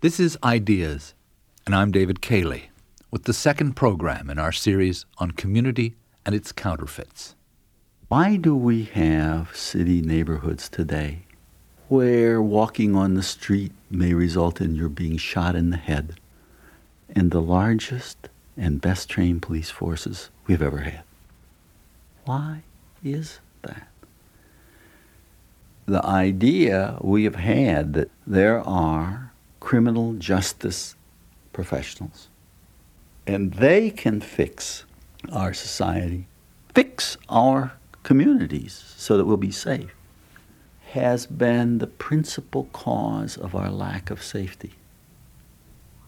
This is Ideas, and I'm David Cayley with the second program in our series on community and its counterfeits. Why do we have city neighborhoods today where walking on the street may result in your being shot in the head and the largest and best trained police forces we've ever had? Why is that? The idea we have had that there are criminal justice professionals and they can fix our society, fix our communities so that we'll be safe, has been the principal cause of our lack of safety.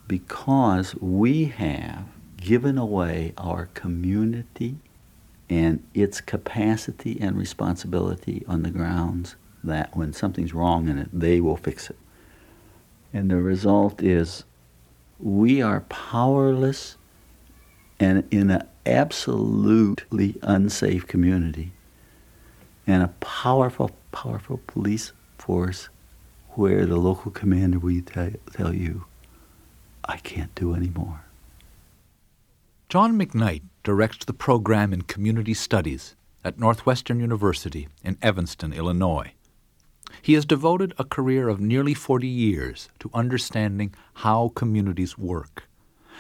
Because we have given away our community and its capacity and responsibility on the grounds that when something's wrong in it, they will fix it. And the result is we are powerless and in an absolutely unsafe community and a powerful, powerful police force where the local commander will tell, tell you, I can't do anymore. John McKnight directs the program in community studies at Northwestern University in Evanston, Illinois. He has devoted a career of nearly 40 years to understanding how communities work.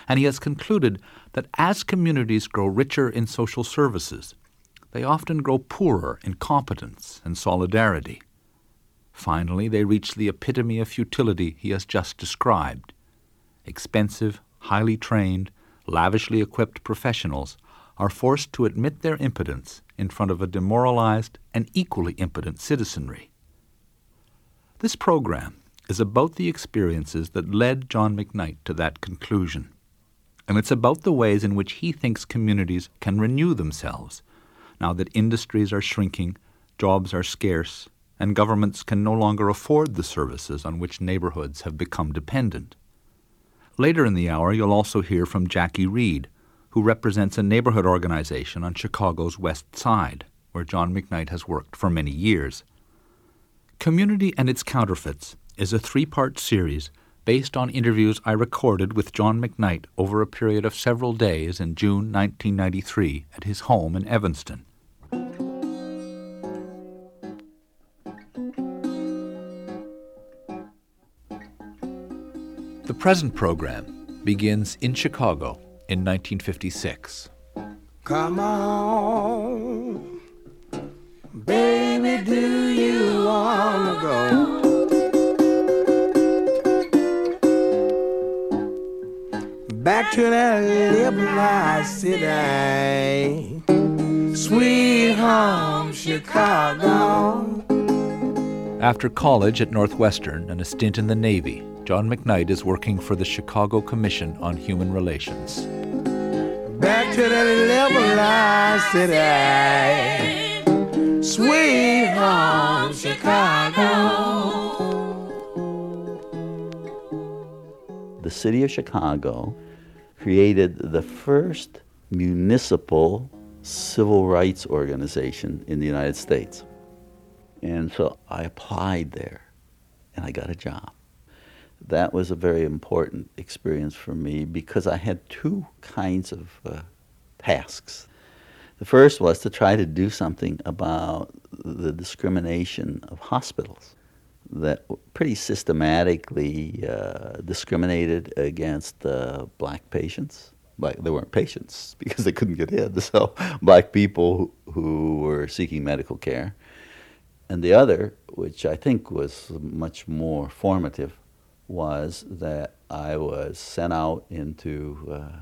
And he has concluded that as communities grow richer in social services, they often grow poorer in competence and solidarity. Finally, they reach the epitome of futility he has just described. Expensive, highly trained, lavishly equipped professionals are forced to admit their impotence in front of a demoralized and equally impotent citizenry. This program is about the experiences that led John McKnight to that conclusion. And it's about the ways in which he thinks communities can renew themselves now that industries are shrinking, jobs are scarce, and governments can no longer afford the services on which neighborhoods have become dependent. Later in the hour, you'll also hear from Jackie Reed, who represents a neighborhood organization on Chicago's West Side, where John McKnight has worked for many years. Community and Its Counterfeits is a three part series based on interviews I recorded with John McKnight over a period of several days in June 1993 at his home in Evanston. The present program begins in Chicago in 1956. Come on, baby, do you wanna go? Back to that liberalized city, sweet home Chicago. After college at Northwestern and a stint in the Navy, John McKnight is working for the Chicago Commission on Human Relations. Back to that liberalized city, sweet home Chicago. The city of Chicago created the first municipal civil rights organization in the United States. And so I applied there and I got a job. That was a very important experience for me because I had two kinds of uh, tasks. The first was to try to do something about the discrimination of hospitals that pretty systematically uh, discriminated against uh, black patients. Like they weren't patients because they couldn't get in. So black people who, who were seeking medical care, and the other, which I think was much more formative, was that I was sent out into uh,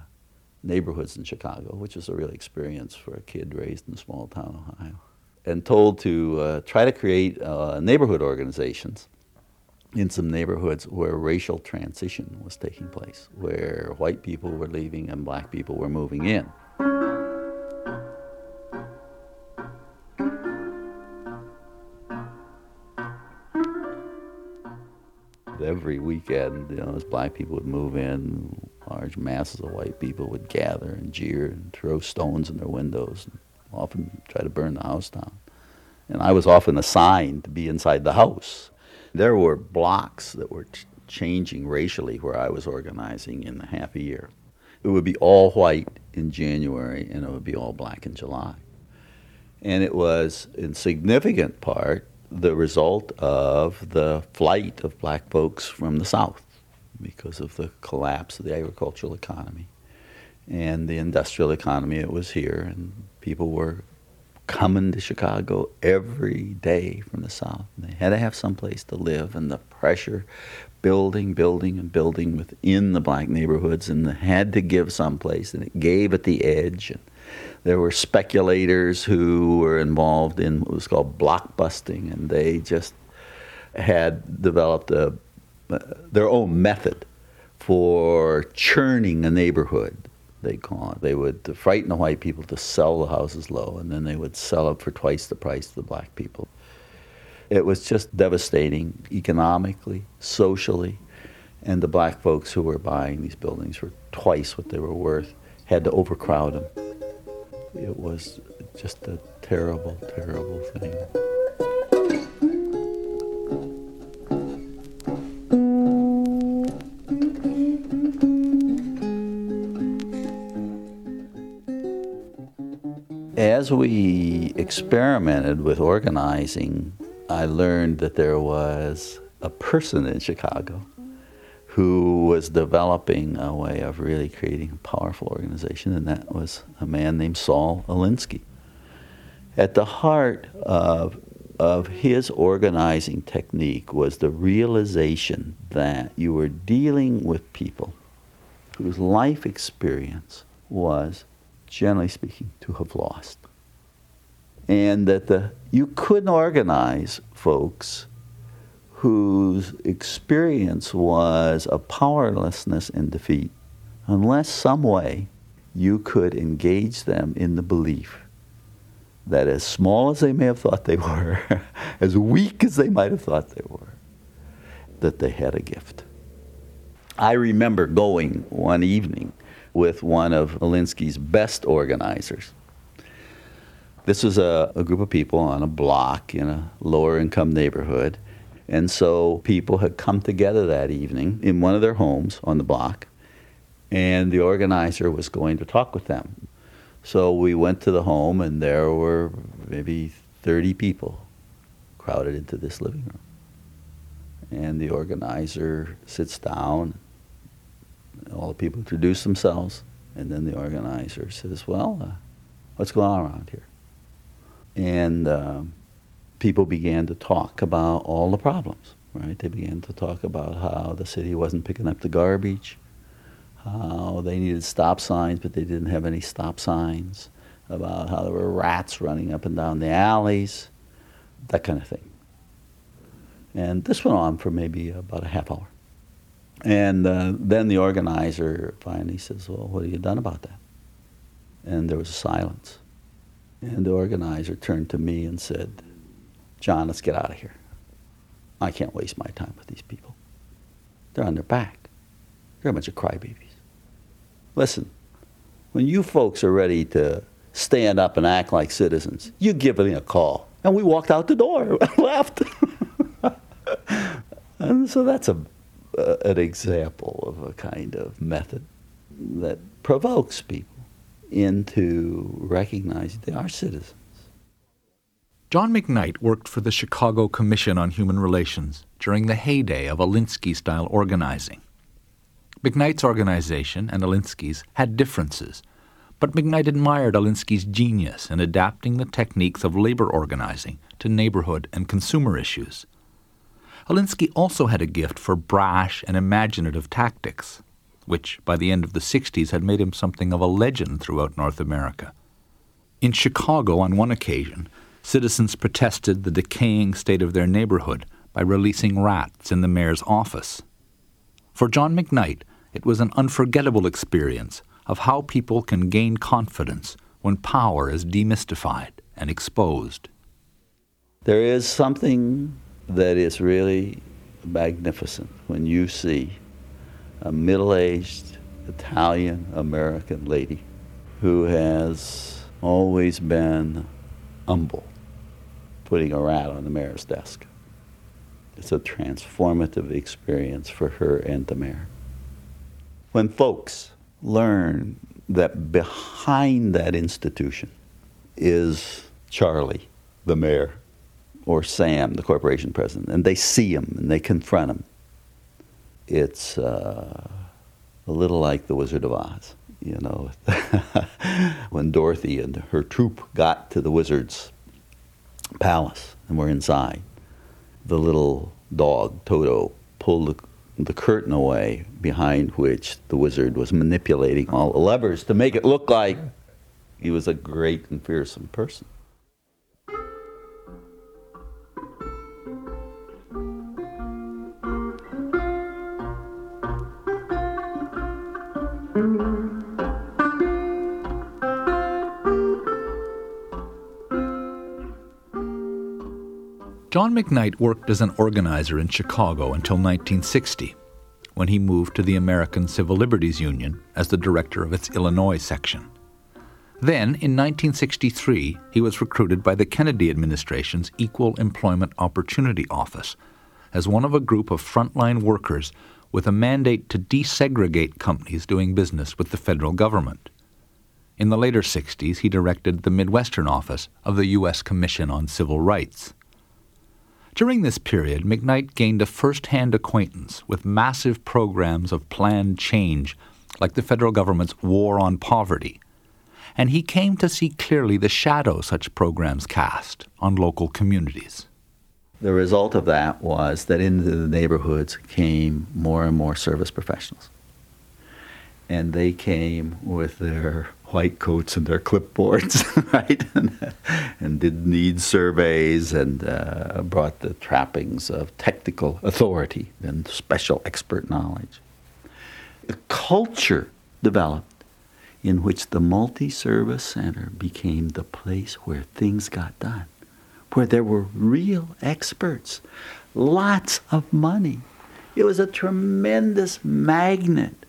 neighborhoods in Chicago, which was a real experience for a kid raised in a small town, Ohio and told to uh, try to create uh, neighborhood organizations in some neighborhoods where racial transition was taking place, where white people were leaving and black people were moving in. Every weekend, you know, as black people would move in, large masses of white people would gather and jeer and throw stones in their windows and often try to burn the house down. And I was often assigned to be inside the house. There were blocks that were changing racially where I was organizing in the half a year. It would be all white in January and it would be all black in July. And it was, in significant part, the result of the flight of black folks from the South because of the collapse of the agricultural economy and the industrial economy. It was here, and people were coming to Chicago every day from the South. They had to have some place to live, and the pressure building, building, and building within the black neighborhoods, and had to give some place, and it gave at the edge. And there were speculators who were involved in what was called blockbusting, and they just had developed a, their own method for churning a neighborhood. They call it. They would frighten the white people to sell the houses low, and then they would sell it for twice the price to the black people. It was just devastating economically, socially, and the black folks who were buying these buildings for twice what they were worth, had to overcrowd them. It was just a terrible, terrible thing. As we experimented with organizing, I learned that there was a person in Chicago who was developing a way of really creating a powerful organization, and that was a man named Saul Alinsky. At the heart of, of his organizing technique was the realization that you were dealing with people whose life experience was, generally speaking, to have lost. And that the, you couldn't organize folks whose experience was a powerlessness and defeat, unless some way you could engage them in the belief that as small as they may have thought they were, as weak as they might have thought they were, that they had a gift. I remember going one evening with one of Alinsky's best organizers. This was a, a group of people on a block in a lower income neighborhood and so people had come together that evening in one of their homes on the block, and the organizer was going to talk with them. So we went to the home, and there were maybe 30 people crowded into this living room. And the organizer sits down, all the people introduce themselves, and then the organizer says, Well, uh, what's going on around here? And um, people began to talk about all the problems, right? They began to talk about how the city wasn't picking up the garbage, how they needed stop signs, but they didn't have any stop signs, about how there were rats running up and down the alleys, that kind of thing. And this went on for maybe about a half hour. And uh, then the organizer finally says, Well, what have you done about that? And there was a silence. And the organizer turned to me and said, John, let's get out of here. I can't waste my time with these people. They're on their back. They're a bunch of crybabies. Listen, when you folks are ready to stand up and act like citizens, you give me a call. And we walked out the door, and left. and so that's a, uh, an example of a kind of method that provokes people into recognizing they are citizens. John McKnight worked for the Chicago Commission on Human Relations during the heyday of Alinsky style organizing. McKnight's organization and Alinsky's had differences, but McKnight admired Alinsky's genius in adapting the techniques of labor organizing to neighborhood and consumer issues. Alinsky also had a gift for brash and imaginative tactics, which by the end of the 60s had made him something of a legend throughout North America. In Chicago, on one occasion, citizens protested the decaying state of their neighborhood by releasing rats in the mayor's office. For John McKnight, it was an unforgettable experience of how people can gain confidence when power is demystified and exposed. There is something that is really magnificent when you see a middle aged Italian American lady who has always been humble putting a rat on the mayor's desk. It's a transformative experience for her and the mayor. When folks learn that behind that institution is Charlie, the mayor, or Sam, the corporation president, and they see him and they confront him, it's uh, a little like the Wizard of Oz. You know, when Dorothy and her troop got to the wizard's palace and were inside, the little dog, Toto, pulled the, the curtain away behind which the wizard was manipulating all the levers to make it look like he was a great and fearsome person. John McKnight worked as an organizer in Chicago until 1960, when he moved to the American Civil Liberties Union as the director of its Illinois section. Then, in 1963, he was recruited by the Kennedy administration's Equal Employment Opportunity Office as one of a group of frontline workers with a mandate to desegregate companies doing business with the federal government. In the later 60s, he directed the Midwestern office of the U.S. Commission on Civil Rights. During this period, McKnight gained a first hand acquaintance with massive programs of planned change, like the federal government's War on Poverty, and he came to see clearly the shadow such programs cast on local communities. The result of that was that into the neighborhoods came more and more service professionals. And they came with their white coats and their clipboards, right? and, and, did need surveys and uh, brought the trappings of technical authority and special expert knowledge. A culture developed in which the multi service center became the place where things got done, where there were real experts, lots of money. It was a tremendous magnet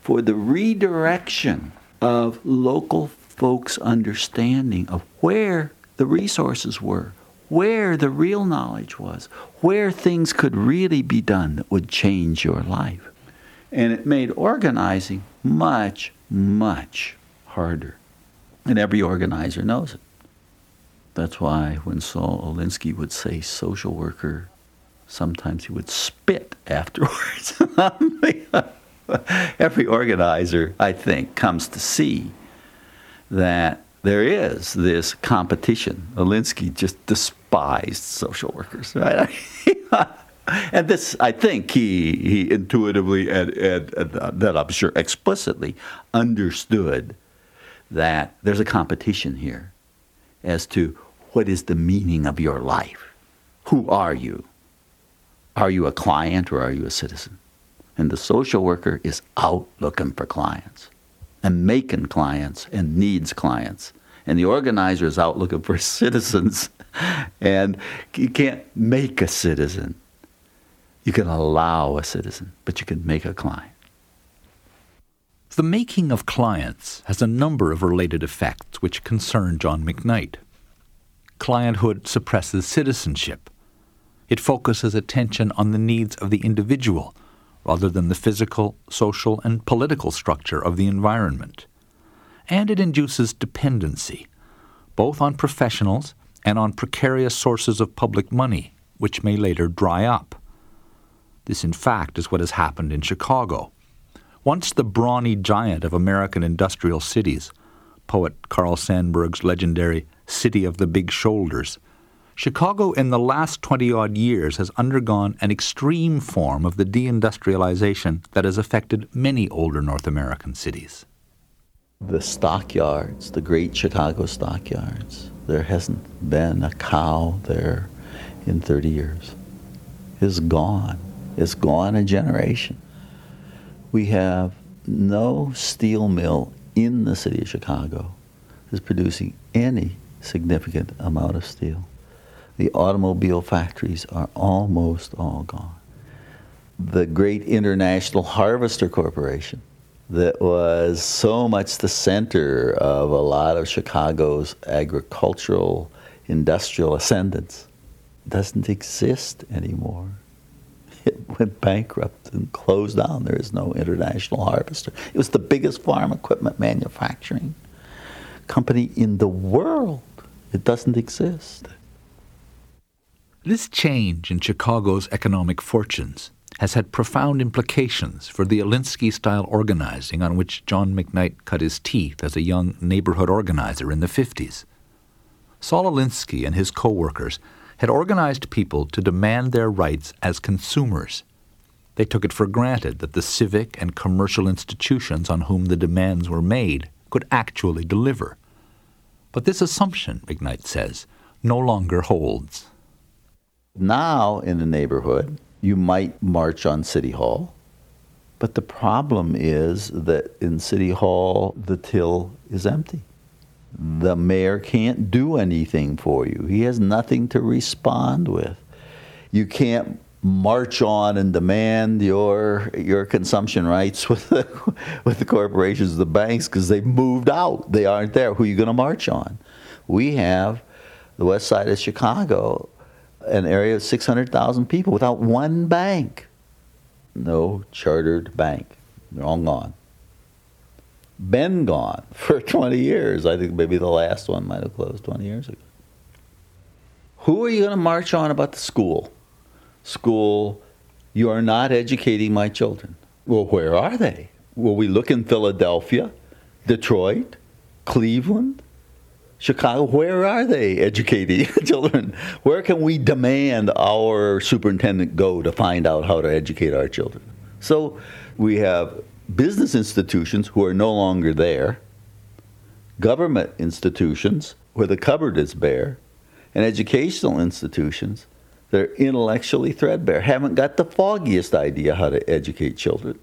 for the redirection of local folks' understanding of where the resources were, where the real knowledge was, where things could really be done that would change your life. And it made organizing much, much harder. And every organizer knows it. That's why when Saul Alinsky would say social worker, sometimes he would spit afterwards. every organizer, I think, comes to see that there is this competition. Alinsky just despised social workers, right? and this, I think, he he intuitively and, and, and uh, that I'm sure explicitly understood that there's a competition here as to what is the meaning of your life. Who are you? Are you a client or are you a citizen? And the social worker is out looking for clients and making clients and needs clients. And the organizer is out looking for citizens. And you can't make a citizen. You can allow a citizen, but you can make a client. The making of clients has a number of related effects which concern John McKnight. Clienthood suppresses citizenship. It focuses attention on the needs of the individual rather than the physical, social, and political structure of the environment. And it induces dependency, both on professionals and on precarious sources of public money, which may later dry up. This, in fact, is what has happened in Chicago. Once the brawny giant of American industrial cities, poet Carl Sandburg's legendary City of the Big Shoulders, Chicago in the last 20 odd years has undergone an extreme form of the deindustrialization that has affected many older North American cities. The stockyards, the great Chicago stockyards, there hasn't been a cow there in 30 years. It's gone. It's gone a generation. We have no steel mill in the city of Chicago is producing any significant amount of steel the automobile factories are almost all gone. The great International Harvester Corporation, that was so much the center of a lot of Chicago's agricultural industrial ascendance, doesn't exist anymore. It went bankrupt and closed down. There is no international harvester. It was the biggest farm equipment manufacturing company in the world. It doesn't exist. This change in Chicago's economic fortunes has had profound implications for the Alinsky style organizing on which John McKnight cut his teeth as a young neighborhood organizer in the 50s. Saul Alinsky and his co workers had organized people to demand their rights as consumers. They took it for granted that the civic and commercial institutions on whom the demands were made could actually deliver. But this assumption, McKnight says, no longer holds. Now, in the neighborhood, you might march on City Hall, but the problem is that in City Hall, the till is empty the mayor can't do anything for you. He has nothing to respond with. You can't march on and demand your your consumption rights with the, with the corporations, the banks, because they've moved out. They aren't there. Who are you going to march on? We have the west side of Chicago, an area of 600,000 people without one bank. No chartered bank. They're all gone been gone for 20 years. I think maybe the last one might have closed 20 years ago. Who are you going to march on about the school? School, you are not educating my children. Well, where are they? Will we look in Philadelphia, Detroit, Cleveland, Chicago? Where are they educating children? Where can we demand our superintendent go to find out how to educate our children? So we have business institutions who are no longer there, government institutions where the cupboard is bare, and educational institutions that are intellectually threadbare, haven't got the foggiest idea how to educate children.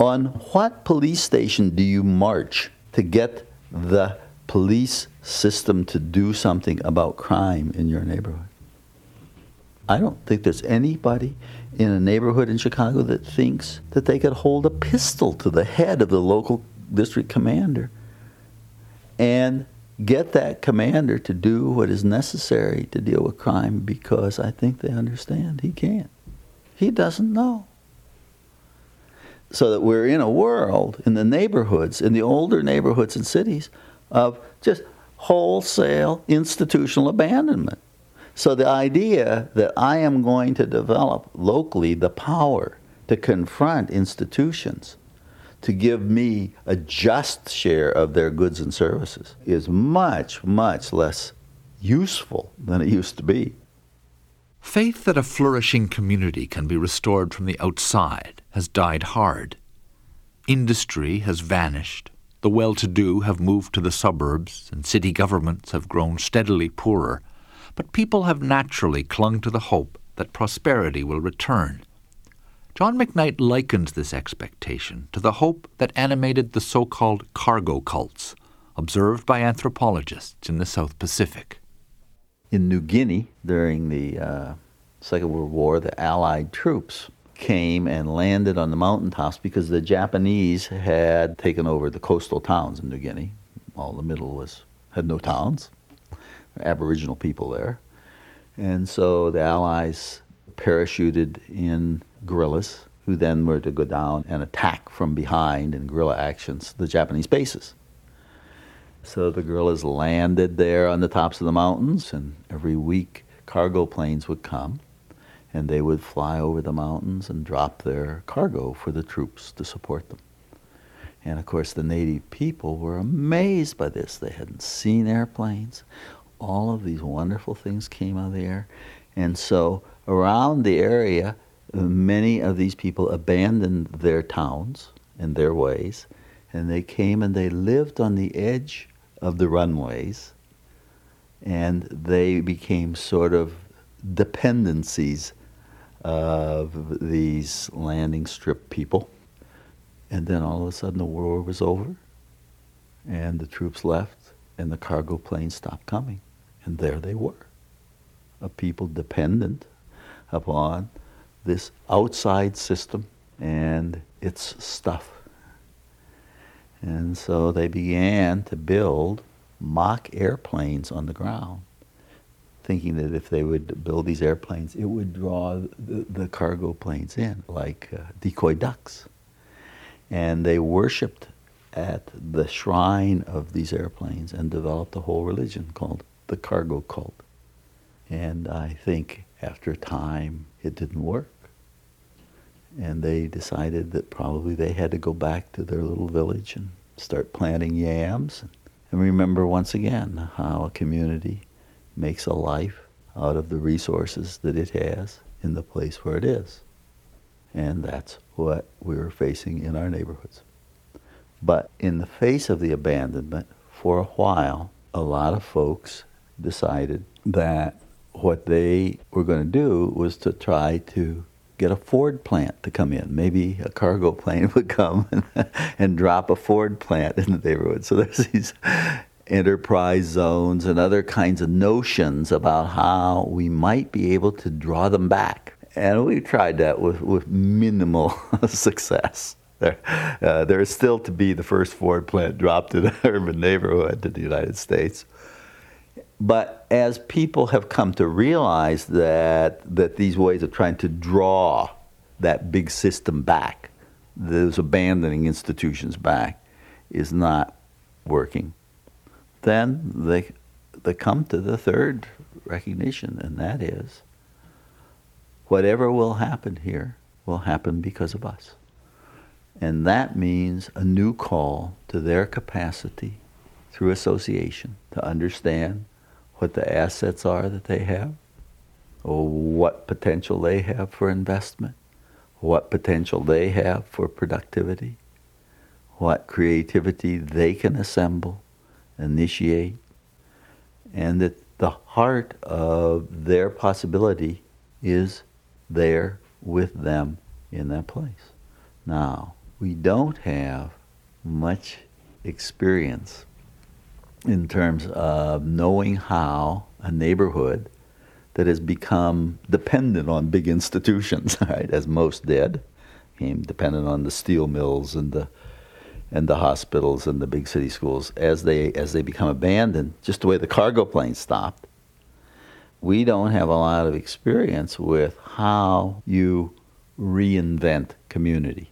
On what police station do you march to get the police system to do something about crime in your neighborhood? I don't think there's anybody in a neighborhood in Chicago that thinks that they could hold a pistol to the head of the local district commander and get that commander to do what is necessary to deal with crime because I think they understand he can't. He doesn't know. So that we're in a world in the neighborhoods, in the older neighborhoods and cities, of just wholesale institutional abandonment. So the idea that I am going to develop locally the power to confront institutions to give me a just share of their goods and services is much, much less useful than it used to be. Faith that a flourishing community can be restored from the outside has died hard. Industry has vanished. The well to do have moved to the suburbs, and city governments have grown steadily poorer but people have naturally clung to the hope that prosperity will return. John McKnight likens this expectation to the hope that animated the so called cargo cults observed by anthropologists in the South Pacific. In New Guinea, during the uh, Second World War, the Allied troops came and landed on the mountaintops because the Japanese had taken over the coastal towns in New Guinea. All the middle was had no towns. Aboriginal people there. And so the Allies parachuted in guerrillas who then were to go down and attack from behind in guerrilla actions the Japanese bases. So the guerrillas landed there on the tops of the mountains, and every week cargo planes would come and they would fly over the mountains and drop their cargo for the troops to support them. And of course, the native people were amazed by this. They hadn't seen airplanes all of these wonderful things came out of the air. And so around the area, many of these people abandoned their towns and their ways, and they came and they lived on the edge of the runways, and they became sort of dependencies of these landing strip people. And then all of a sudden the war was over, and the troops left, and the cargo planes stopped coming. And there they were, a people dependent upon this outside system and its stuff. And so they began to build mock airplanes on the ground thinking that if they would build these airplanes, it would draw the, the cargo planes in like uh, decoy ducks. And they worshipped at the shrine of these airplanes and developed a whole religion called the cargo cult. And I think after time it didn't work. And they decided that probably they had to go back to their little village and start planting yams. And remember once again how a community makes a life out of the resources that it has in the place where it is. And that's what we're facing in our neighborhoods. But in the face of the abandonment, for a while, a lot of folks decided that what they were going to do was to try to get a Ford plant to come in. Maybe a cargo plane would come and, and drop a Ford plant in the neighborhood. So there's these enterprise zones and other kinds of notions about how we might be able to draw them back. And we tried that with, with minimal success. There, uh, there is still to be the first Ford plant dropped in an urban neighborhood in the United States. But as people have come to realize that, that these ways of trying to draw that big system back, those abandoning institutions back, is not working, then they, they come to the third recognition, and that is whatever will happen here will happen because of us. And that means a new call to their capacity through association to understand what the assets are that they have, or what potential they have for investment, what potential they have for productivity, what creativity they can assemble, initiate, and that the heart of their possibility is there with them in that place. Now, we don't have much experience in terms of knowing how a neighborhood that has become dependent on big institutions, right, as most did, became dependent on the steel mills and the and the hospitals and the big city schools as they as they become abandoned, just the way the cargo planes stopped. We don't have a lot of experience with how you reinvent community.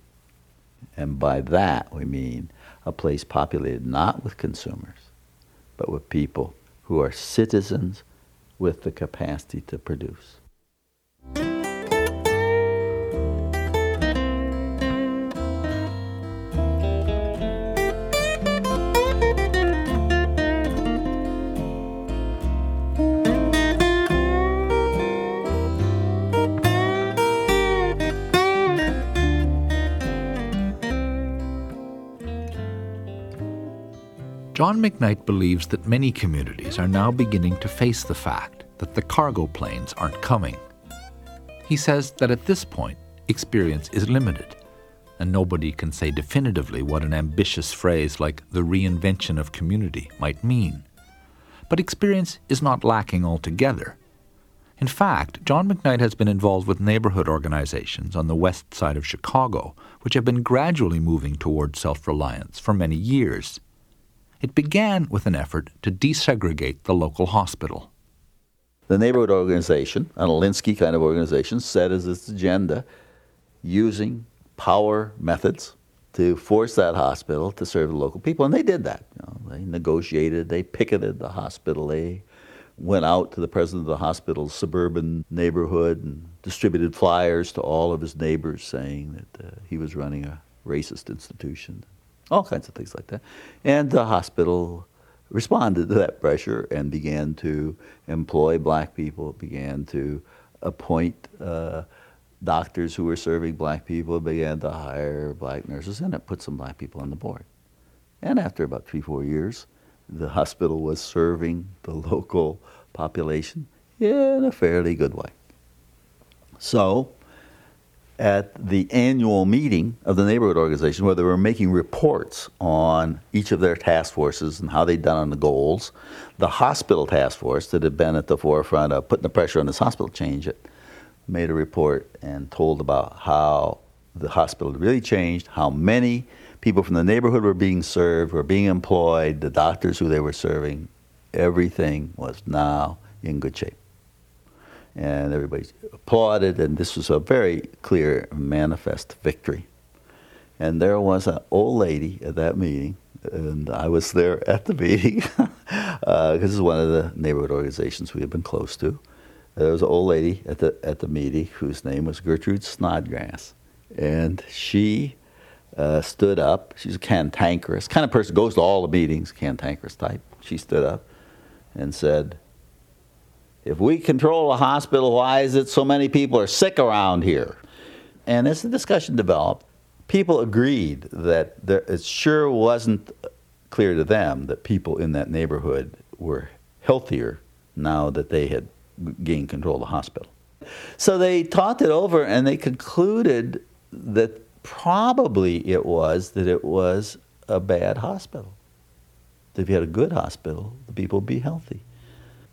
And by that we mean a place populated not with consumers, but with people who are citizens with the capacity to produce. John McKnight believes that many communities are now beginning to face the fact that the cargo planes aren't coming. He says that at this point, experience is limited, and nobody can say definitively what an ambitious phrase like the reinvention of community might mean. But experience is not lacking altogether. In fact, John McKnight has been involved with neighborhood organizations on the west side of Chicago, which have been gradually moving toward self reliance for many years. It began with an effort to desegregate the local hospital. The neighborhood organization, an Alinsky kind of organization, set as its agenda using power methods to force that hospital to serve the local people. And they did that. You know, they negotiated, they picketed the hospital, they went out to the president of the hospital's suburban neighborhood and distributed flyers to all of his neighbors saying that uh, he was running a racist institution all kinds of things like that. And the hospital responded to that pressure and began to employ black people, began to appoint uh, doctors who were serving black people, began to hire black nurses, and it put some black people on the board. And after about three, four years, the hospital was serving the local population in a fairly good way. So, at the annual meeting of the neighborhood organization where they were making reports on each of their task forces and how they'd done on the goals. The hospital task force that had been at the forefront of putting the pressure on this hospital to change it made a report and told about how the hospital had really changed, how many people from the neighborhood were being served, were being employed, the doctors who they were serving. Everything was now in good shape. And everybody applauded, and this was a very clear, manifest victory. And there was an old lady at that meeting, and I was there at the meeting because uh, this is one of the neighborhood organizations we have been close to. There was an old lady at the at the meeting whose name was Gertrude Snodgrass, and she uh, stood up. She's a cantankerous kind of person, goes to all the meetings, cantankerous type. She stood up and said, "If we control a hospital, why is it so many people are sick around here?" And as the discussion developed, people agreed that there, it sure wasn't clear to them that people in that neighborhood were healthier now that they had gained control of the hospital. So they talked it over and they concluded that probably it was that it was a bad hospital. If you had a good hospital, the people would be healthy.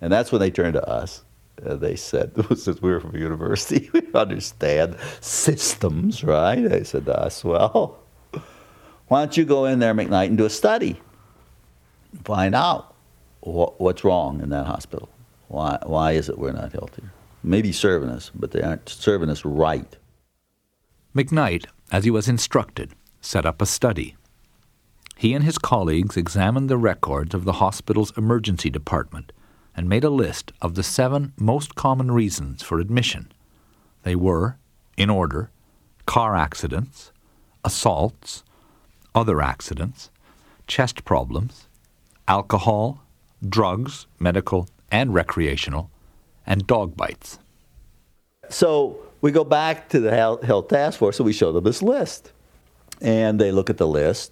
And that's when they turned to us. Uh, they said, since we were from university, we understand systems, right? They said to us, well, why don't you go in there, McKnight, and do a study? Find out wh- what's wrong in that hospital. Why, why is it we're not healthier? Maybe serving us, but they aren't serving us right. McKnight, as he was instructed, set up a study. He and his colleagues examined the records of the hospital's emergency department and made a list of the seven most common reasons for admission. They were, in order, car accidents, assaults, other accidents, chest problems, alcohol, drugs, medical and recreational, and dog bites. So we go back to the health task force and we show them this list. And they look at the list,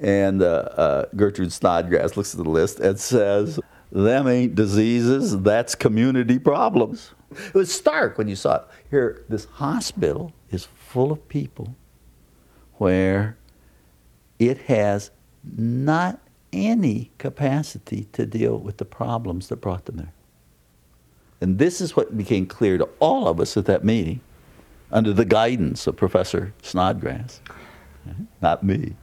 and uh, uh, Gertrude Snodgrass looks at the list and says, Them ain't diseases, that's community problems. It was stark when you saw it. Here, this hospital is full of people where it has not any capacity to deal with the problems that brought them there. And this is what became clear to all of us at that meeting under the guidance of Professor Snodgrass, not me.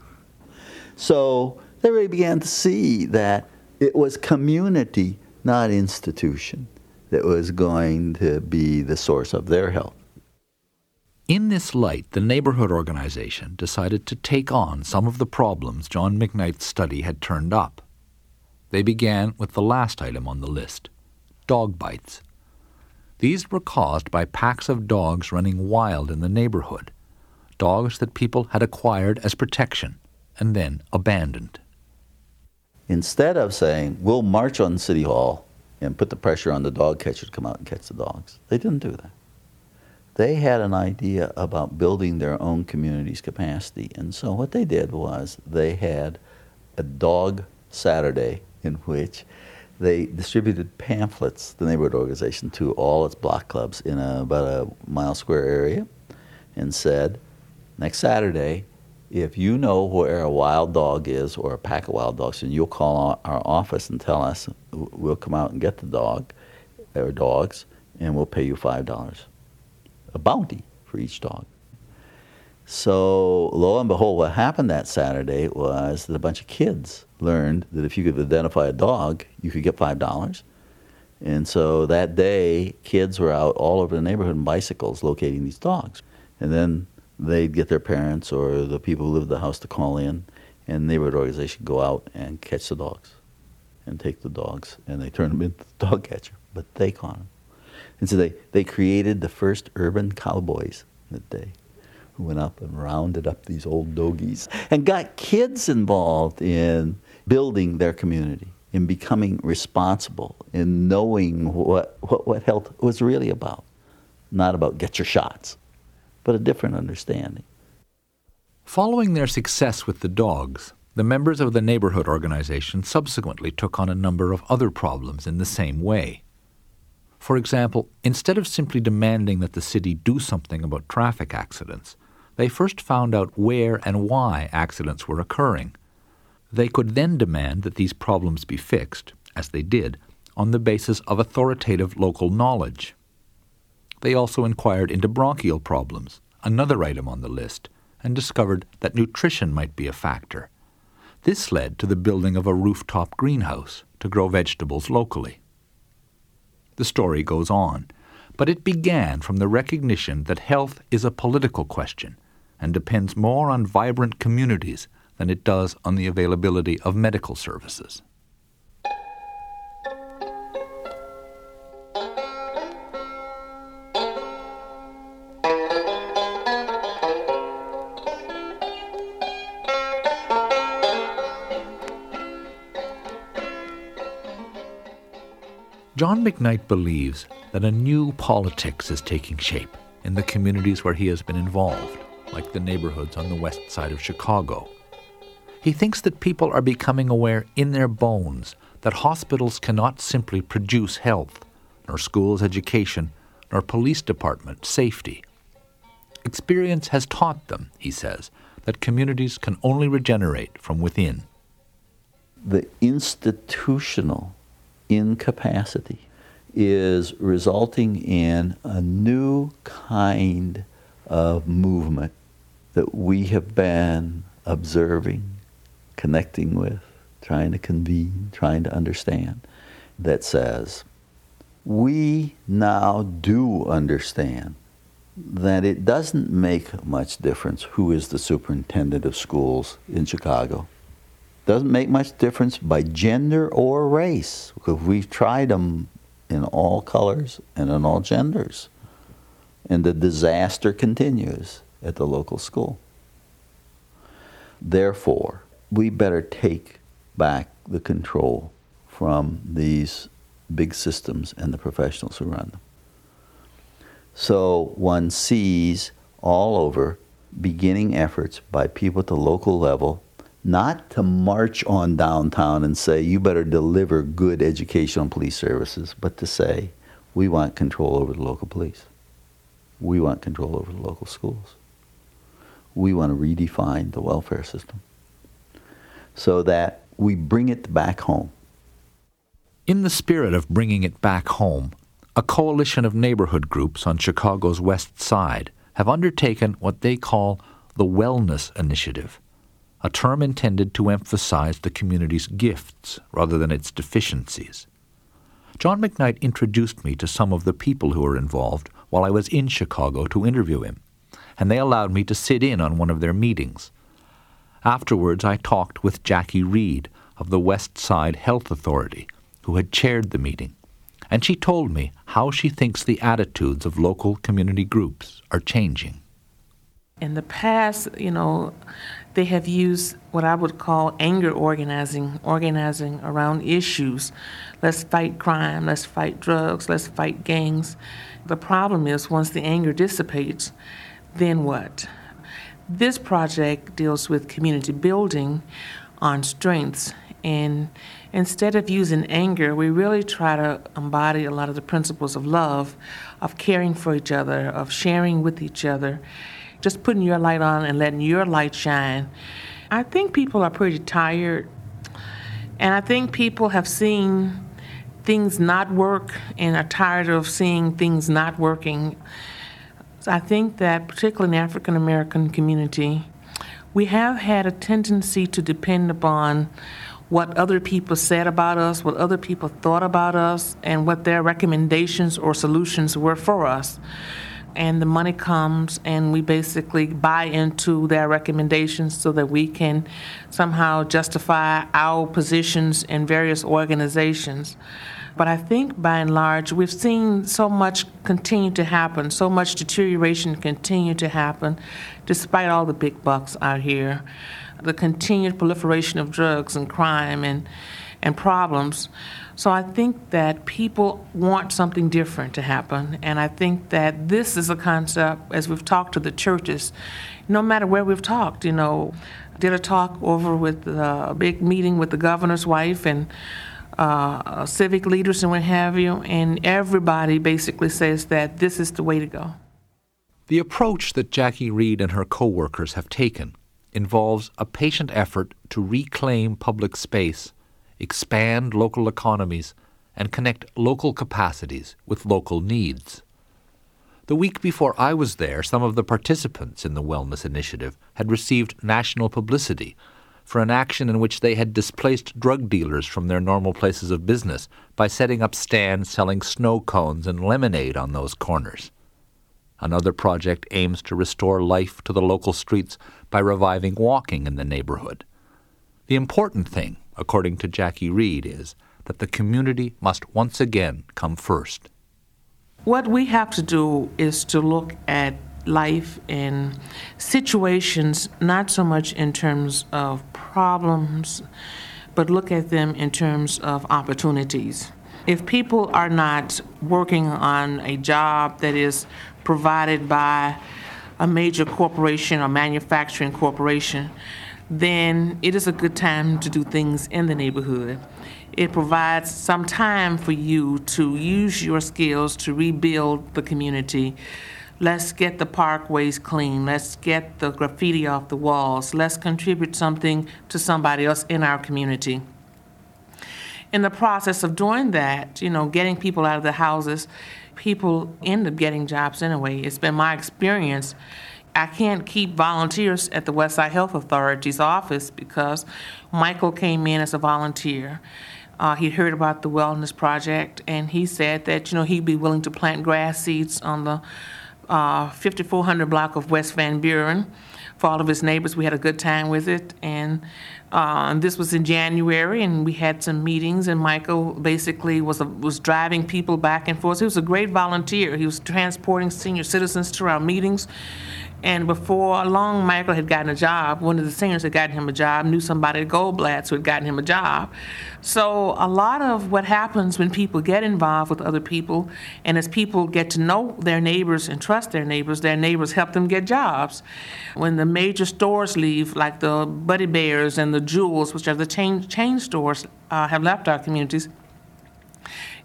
So they really began to see that it was community, not institution, that was going to be the source of their health. In this light, the neighborhood organization decided to take on some of the problems John McKnight's study had turned up. They began with the last item on the list dog bites. These were caused by packs of dogs running wild in the neighborhood, dogs that people had acquired as protection and then abandoned. Instead of saying, we'll march on City Hall and put the pressure on the dog catcher to come out and catch the dogs, they didn't do that they had an idea about building their own community's capacity. And so what they did was they had a dog Saturday in which they distributed pamphlets, the neighborhood organization, to all its block clubs in a, about a mile square area and said, next Saturday, if you know where a wild dog is or a pack of wild dogs, and you'll call our office and tell us, we'll come out and get the dog or dogs, and we'll pay you $5 a bounty for each dog. So, lo and behold, what happened that Saturday was that a bunch of kids learned that if you could identify a dog, you could get $5. And so that day, kids were out all over the neighborhood on bicycles locating these dogs. And then they'd get their parents or the people who lived in the house to call in, and neighborhood organization go out and catch the dogs and take the dogs, and they turn them into the dog catcher. But they caught them. And so they, they created the first urban cowboys that day who went up and rounded up these old dogies and got kids involved in building their community, in becoming responsible, in knowing what, what, what health was really about. Not about get your shots, but a different understanding. Following their success with the dogs, the members of the neighborhood organization subsequently took on a number of other problems in the same way. For example, instead of simply demanding that the city do something about traffic accidents, they first found out where and why accidents were occurring. They could then demand that these problems be fixed, as they did, on the basis of authoritative local knowledge. They also inquired into bronchial problems, another item on the list, and discovered that nutrition might be a factor. This led to the building of a rooftop greenhouse to grow vegetables locally. The story goes on. But it began from the recognition that health is a political question and depends more on vibrant communities than it does on the availability of medical services. John McKnight believes that a new politics is taking shape in the communities where he has been involved, like the neighborhoods on the west side of Chicago. He thinks that people are becoming aware in their bones that hospitals cannot simply produce health, nor schools education, nor police department safety. Experience has taught them, he says, that communities can only regenerate from within. The institutional incapacity is resulting in a new kind of movement that we have been observing, connecting with, trying to convene, trying to understand, that says, we now do understand that it doesn't make much difference who is the superintendent of schools in Chicago. Doesn't make much difference by gender or race, because we've tried them in all colors and in all genders. And the disaster continues at the local school. Therefore, we better take back the control from these big systems and the professionals who run them. So one sees all over beginning efforts by people at the local level not to march on downtown and say, you better deliver good educational police services, but to say, we want control over the local police. We want control over the local schools. We want to redefine the welfare system so that we bring it back home. In the spirit of bringing it back home, a coalition of neighborhood groups on Chicago's west side have undertaken what they call the Wellness Initiative a term intended to emphasize the community's gifts rather than its deficiencies. John McKnight introduced me to some of the people who were involved while I was in Chicago to interview him, and they allowed me to sit in on one of their meetings. Afterwards, I talked with Jackie Reed of the West Side Health Authority, who had chaired the meeting, and she told me how she thinks the attitudes of local community groups are changing. In the past, you know, they have used what I would call anger organizing, organizing around issues. Let's fight crime, let's fight drugs, let's fight gangs. The problem is once the anger dissipates, then what? This project deals with community building on strengths. And instead of using anger, we really try to embody a lot of the principles of love, of caring for each other, of sharing with each other just putting your light on and letting your light shine. I think people are pretty tired, and I think people have seen things not work and are tired of seeing things not working. So I think that, particularly in the African American community, we have had a tendency to depend upon what other people said about us, what other people thought about us, and what their recommendations or solutions were for us and the money comes and we basically buy into their recommendations so that we can somehow justify our positions in various organizations. But I think by and large, we've seen so much continue to happen, so much deterioration continue to happen, despite all the big bucks out here. The continued proliferation of drugs and crime and, and problems. So I think that people want something different to happen, and I think that this is a concept, as we've talked to the churches, no matter where we've talked, you know, did a talk over with uh, a big meeting with the governor's wife and uh, civic leaders and what have you, and everybody basically says that this is the way to go. The approach that Jackie Reed and her co-workers have taken involves a patient effort to reclaim public space expand local economies, and connect local capacities with local needs. The week before I was there, some of the participants in the Wellness Initiative had received national publicity for an action in which they had displaced drug dealers from their normal places of business by setting up stands selling snow cones and lemonade on those corners. Another project aims to restore life to the local streets by reviving walking in the neighborhood. The important thing, according to Jackie Reed, is that the community must once again come first. What we have to do is to look at life in situations, not so much in terms of problems, but look at them in terms of opportunities. If people are not working on a job that is provided by a major corporation or manufacturing corporation, then it is a good time to do things in the neighborhood. It provides some time for you to use your skills to rebuild the community. Let's get the parkways clean. Let's get the graffiti off the walls. Let's contribute something to somebody else in our community. In the process of doing that, you know, getting people out of the houses, people end up getting jobs anyway. It's been my experience I can't keep volunteers at the Westside Health Authority's office because Michael came in as a volunteer. Uh, he heard about the wellness project and he said that you know he'd be willing to plant grass seeds on the uh, 5400 block of West Van Buren for all of his neighbors. We had a good time with it, and uh, this was in January, and we had some meetings. And Michael basically was a, was driving people back and forth. He was a great volunteer. He was transporting senior citizens to our meetings. And before long, Michael had gotten a job. One of the singers had gotten him a job, knew somebody at Goldblatt's who had gotten him a job. So, a lot of what happens when people get involved with other people, and as people get to know their neighbors and trust their neighbors, their neighbors help them get jobs. When the major stores leave, like the Buddy Bears and the Jewels, which are the chain, chain stores, uh, have left our communities,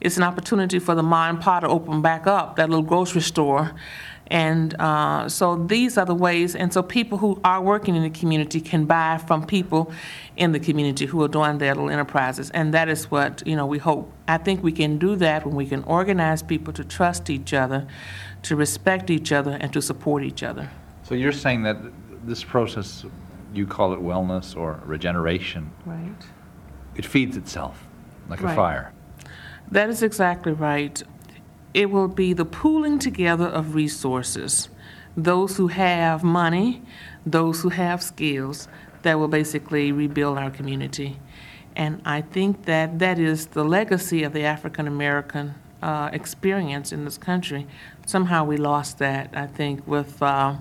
it's an opportunity for the and Pa to open back up, that little grocery store and uh, so these are the ways, and so people who are working in the community can buy from people in the community who are doing their little enterprises. And that is what, you know, we hope. I think we can do that when we can organize people to trust each other, to respect each other, and to support each other. So you're saying that this process, you call it wellness or regeneration. Right. It feeds itself like right. a fire. That is exactly right it will be the pooling together of resources. Those who have money, those who have skills, that will basically rebuild our community. And I think that that is the legacy of the African American uh, experience in this country. Somehow we lost that, I think, with uh,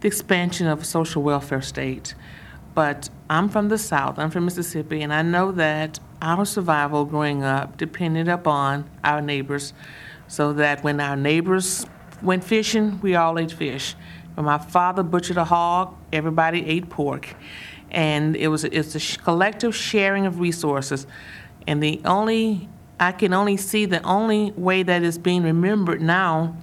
the expansion of a social welfare state. But I'm from the South, I'm from Mississippi, and I know that our survival growing up depended upon our neighbors so that when our neighbors went fishing, we all ate fish. When my father butchered a hog, everybody ate pork. And it was it's a collective sharing of resources. And the only I can only see the only way that is being remembered now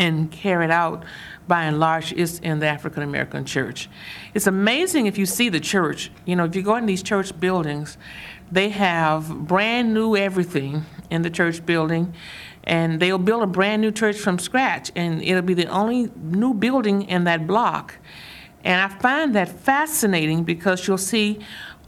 and carried out by and large is in the African American church. It's amazing if you see the church. You know, if you go in these church buildings, they have brand new everything in the church building and they'll build a brand new church from scratch, and it'll be the only new building in that block. And I find that fascinating because you'll see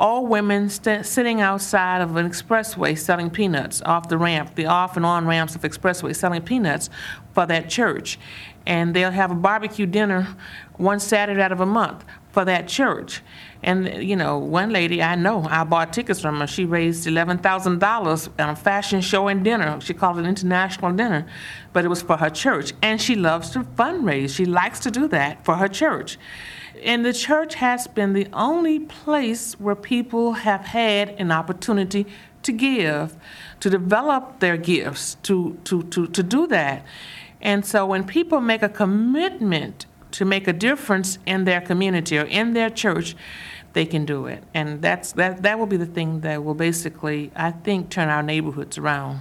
all women st- sitting outside of an expressway selling peanuts off the ramp, the off and on ramps of expressway selling peanuts for that church. And they'll have a barbecue dinner one Saturday out of a month for that church. And you know, one lady I know, I bought tickets from her. She raised eleven thousand dollars on a fashion show and dinner. She called it an international dinner, but it was for her church. And she loves to fundraise. She likes to do that for her church. And the church has been the only place where people have had an opportunity to give, to develop their gifts, to to to, to do that. And so when people make a commitment to make a difference in their community or in their church, they can do it. And that's that that will be the thing that will basically, I think, turn our neighborhoods around.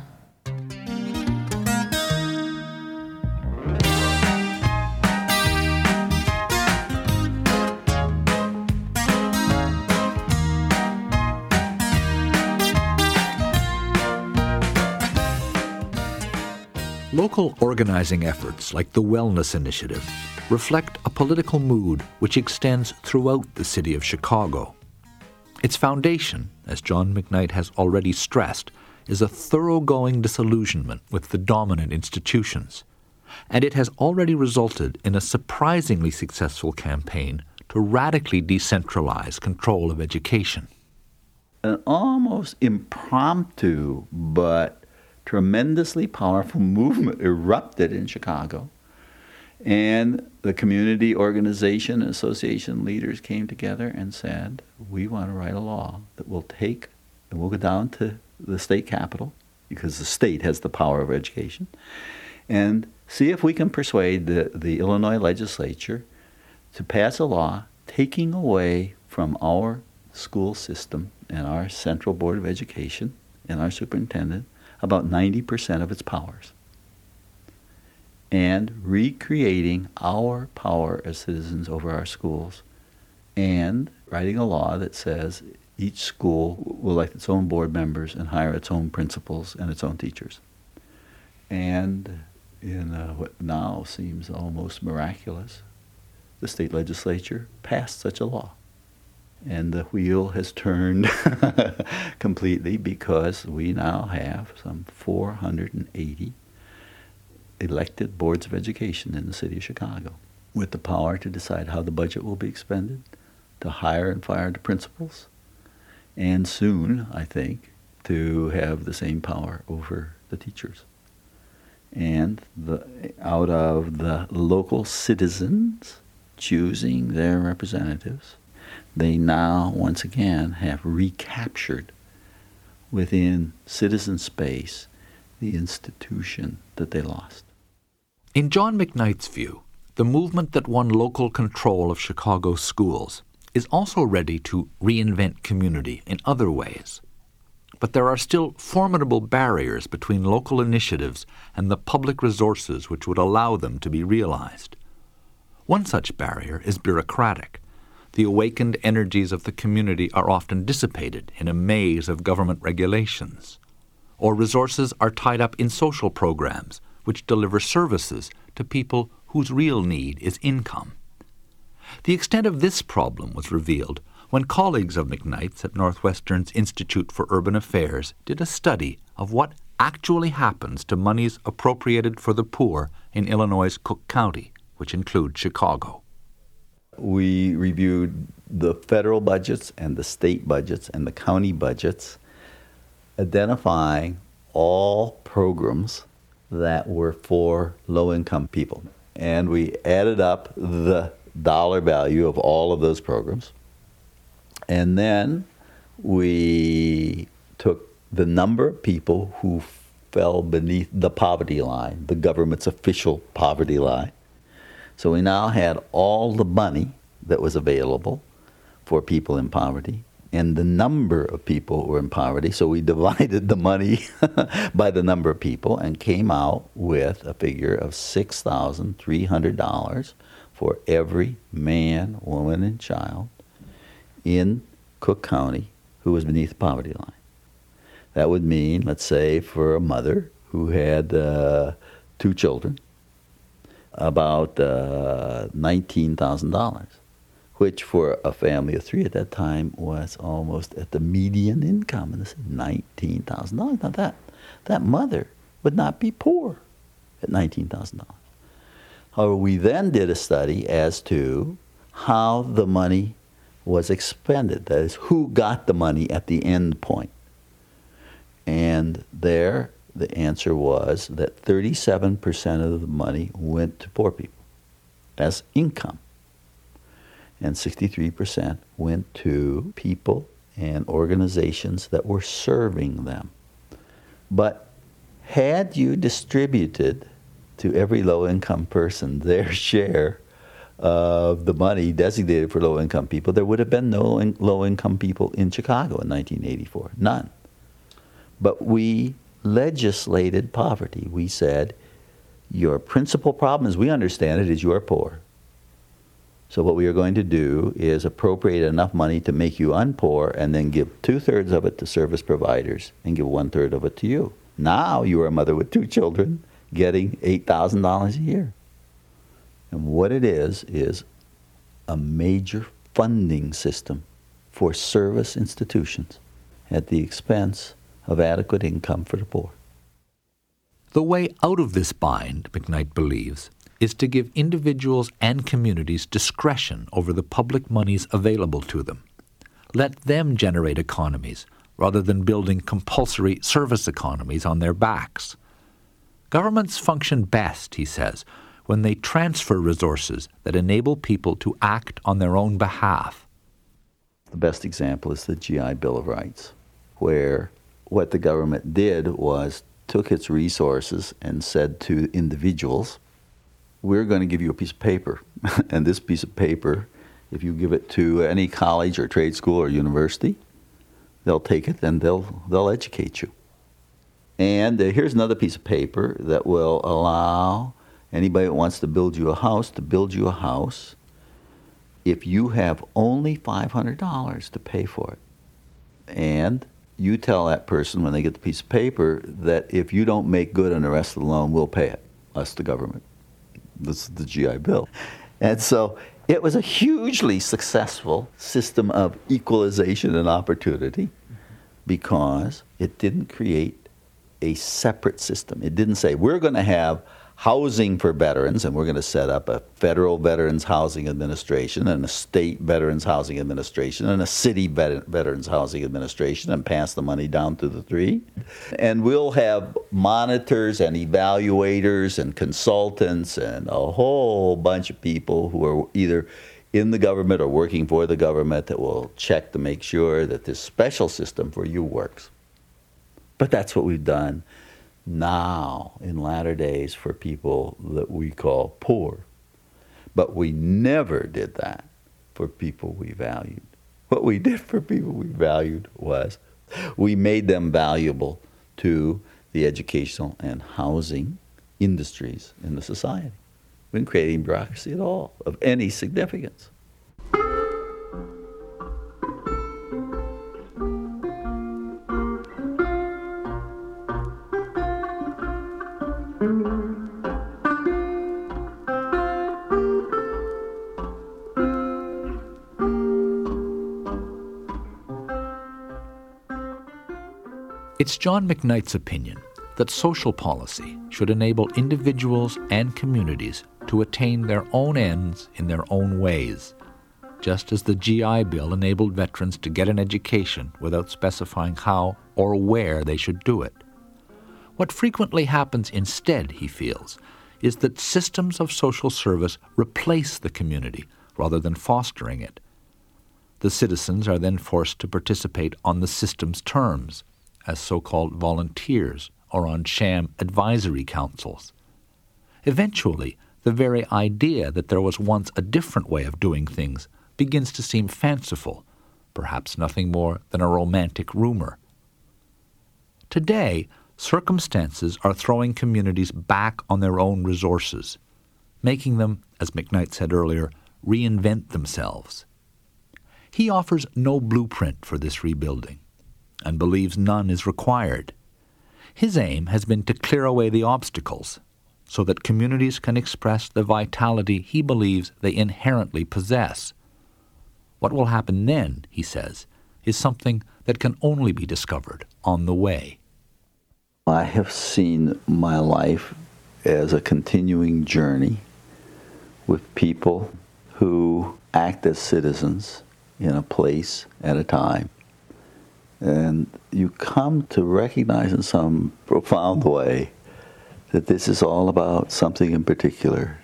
Local organizing efforts like the Wellness Initiative reflect a political mood which extends throughout the city of Chicago. Its foundation, as John McKnight has already stressed, is a thoroughgoing disillusionment with the dominant institutions. And it has already resulted in a surprisingly successful campaign to radically decentralize control of education. An almost impromptu but tremendously powerful movement erupted in Chicago. And the community organization and association leaders came together and said, We want to write a law that will take, and we'll go down to the state capitol, because the state has the power of education, and see if we can persuade the, the Illinois legislature to pass a law taking away from our school system and our Central Board of Education and our superintendent about 90% of its powers and recreating our power as citizens over our schools and writing a law that says each school will elect its own board members and hire its own principals and its own teachers. And in uh, what now seems almost miraculous, the state legislature passed such a law. And the wheel has turned completely because we now have some 480 elected boards of education in the city of Chicago with the power to decide how the budget will be expended, to hire and fire the principals, and soon, I think, to have the same power over the teachers. And the, out of the local citizens choosing their representatives, they now once again have recaptured within citizen space the institution that they lost. In John McKnight's view, the movement that won local control of Chicago schools is also ready to reinvent community in other ways but there are still formidable barriers between local initiatives and the public resources which would allow them to be realized. One such barrier is bureaucratic. The awakened energies of the community are often dissipated in a maze of government regulations, or resources are tied up in social programs which deliver services to people whose real need is income. The extent of this problem was revealed when colleagues of McKnight's at Northwestern's Institute for Urban Affairs did a study of what actually happens to monies appropriated for the poor in Illinois' Cook County, which includes Chicago. We reviewed the federal budgets and the state budgets and the county budgets, identifying all programs that were for low income people. And we added up the dollar value of all of those programs and then we took the number of people who fell beneath the poverty line, the government's official poverty line. So we now had all the money that was available for people in poverty and the number of people who were in poverty. So we divided the money by the number of people and came out with a figure of $6,300 for every man, woman, and child in Cook County who was beneath the poverty line. That would mean, let's say, for a mother who had uh, two children, about uh, $19,000, which for a family of three at that time was almost at the median income. And this is $19,000. Now that, that mother would not be poor at $19,000. However, we then did a study as to how the money was expended. That is, who got the money at the end point. And there, the answer was that 37% of the money went to poor people as income, and 63% went to people and organizations that were serving them. But had you distributed to every low income person their share of the money designated for low income people, there would have been no in, low income people in Chicago in 1984. None. But we legislated poverty. We said, your principal problem, as we understand it, is you are poor. So what we are going to do is appropriate enough money to make you unpoor and then give two thirds of it to service providers and give one third of it to you. Now you are a mother with two children getting $8,000 a year. And what it is, is a major funding system for service institutions at the expense of adequate income for the poor. The way out of this bind, McKnight believes, is to give individuals and communities discretion over the public monies available to them. Let them generate economies rather than building compulsory service economies on their backs. Governments function best, he says, when they transfer resources that enable people to act on their own behalf. The best example is the GI Bill of Rights, where what the government did was took its resources and said to individuals, We're going to give you a piece of paper. and this piece of paper, if you give it to any college or trade school or university, they'll take it and they'll, they'll educate you. And uh, here's another piece of paper that will allow anybody that wants to build you a house to build you a house if you have only $500 to pay for it. And you tell that person when they get the piece of paper that if you don't make good on the rest of the loan, we'll pay it, us, the government. This is the GI Bill. And so it was a hugely successful system of equalization and opportunity because it didn't create a separate system. It didn't say, we're going to have housing for veterans, and we're going to set up a federal Veterans Housing Administration and a state Veterans Housing Administration and a city vet- Veterans Housing Administration and pass the money down to the three. And we'll have monitors and evaluators and consultants and a whole bunch of people who are either in the government or working for the government that will check to make sure that this special system for you works. But that's what we've done now in latter days for people that we call poor. But we never did that for people we valued. What we did for people we valued was we made them valuable to the educational and housing industries in the society. We didn't create any bureaucracy at all of any significance. John McKnight's opinion that social policy should enable individuals and communities to attain their own ends in their own ways, just as the GI Bill enabled veterans to get an education without specifying how or where they should do it. What frequently happens instead, he feels, is that systems of social service replace the community rather than fostering it. The citizens are then forced to participate on the system's terms as so called volunteers or on sham advisory councils. Eventually, the very idea that there was once a different way of doing things begins to seem fanciful, perhaps nothing more than a romantic rumor. Today, circumstances are throwing communities back on their own resources, making them, as McKnight said earlier, reinvent themselves. He offers no blueprint for this rebuilding and believes none is required. His aim has been to clear away the obstacles so that communities can express the vitality he believes they inherently possess. What will happen then, he says, is something that can only be discovered on the way. I have seen my life as a continuing journey with people who act as citizens in a place at a time and you come to recognize in some profound way that this is all about something in particular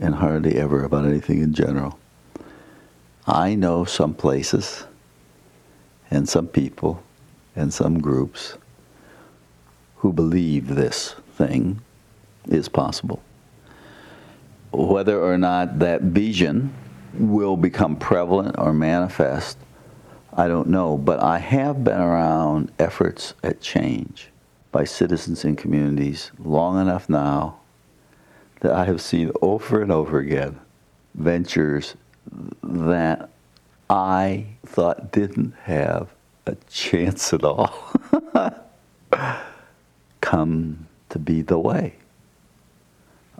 and hardly ever about anything in general. I know some places and some people and some groups who believe this thing is possible. Whether or not that vision will become prevalent or manifest I don't know, but I have been around efforts at change by citizens and communities long enough now that I have seen over and over again ventures that I thought didn't have a chance at all come to be the way.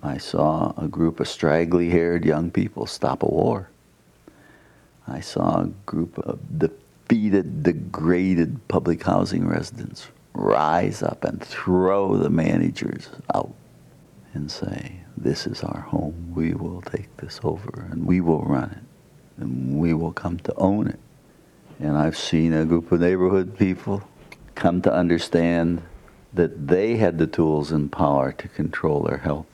I saw a group of straggly haired young people stop a war. I saw a group of defeated, degraded public housing residents rise up and throw the managers out and say, This is our home. We will take this over and we will run it and we will come to own it. And I've seen a group of neighborhood people come to understand that they had the tools and power to control their health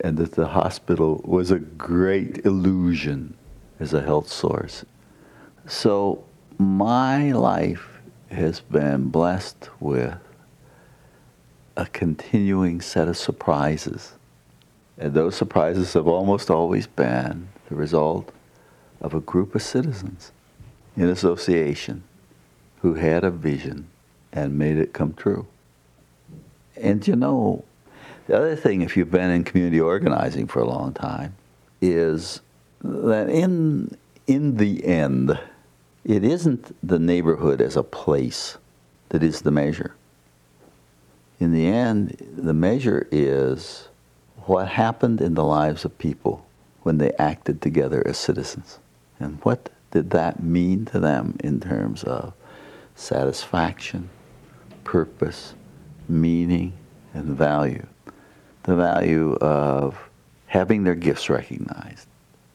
and that the hospital was a great illusion as a health source. So my life has been blessed with a continuing set of surprises. And those surprises have almost always been the result of a group of citizens in association who had a vision and made it come true. And you know, the other thing, if you've been in community organizing for a long time, is that in, in the end, it isn't the neighborhood as a place that is the measure. In the end, the measure is what happened in the lives of people when they acted together as citizens. And what did that mean to them in terms of satisfaction, purpose, meaning, and value? The value of having their gifts recognized,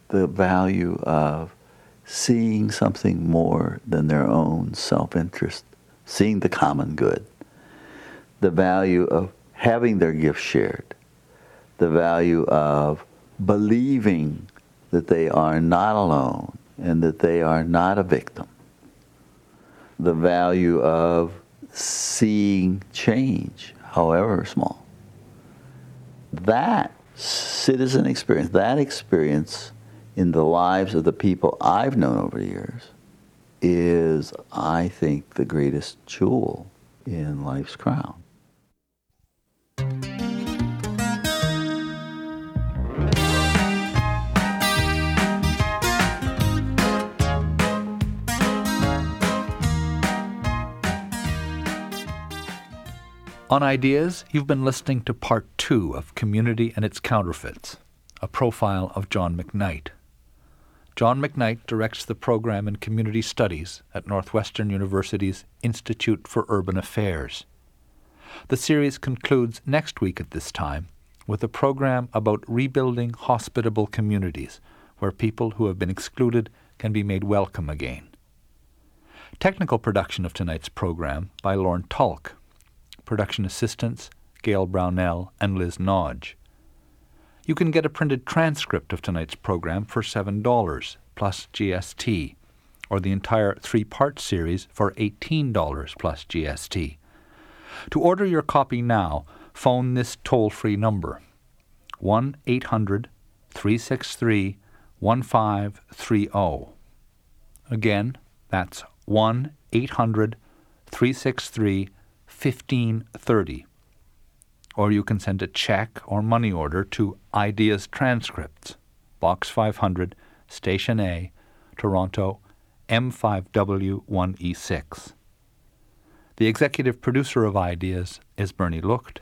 the value of seeing something more than their own self interest, seeing the common good, the value of having their gifts shared, the value of believing that they are not alone and that they are not a victim. The value of seeing change, however small. That citizen experience, that experience in the lives of the people I've known over the years is, I think, the greatest jewel in life's crown. On Ideas, you've been listening to part two of Community and its Counterfeits, a profile of John McKnight. John McKnight directs the program in Community Studies at Northwestern University's Institute for Urban Affairs. The series concludes next week at this time with a program about rebuilding hospitable communities where people who have been excluded can be made welcome again. Technical production of tonight's program by Lorne Tulk production assistants Gail Brownell and Liz Nagy. You can get a printed transcript of tonight's program for $7 plus GST, or the entire three part series for $18 plus GST. To order your copy now, phone this toll free number 1 800 363 1530. Again, that's 1 800 363 1530. Or you can send a check or money order to Ideas Transcripts, Box 500, Station A, Toronto, M5W1E6. The executive producer of Ideas is Bernie Lucht,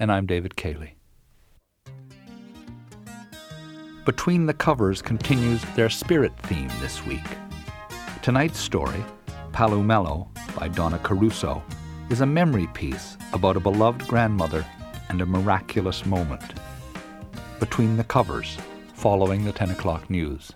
and I'm David Cayley. Between the Covers continues their spirit theme this week. Tonight's story, Palu by Donna Caruso, is a memory piece about a beloved grandmother and a miraculous moment. Between the covers, following the 10 o'clock news.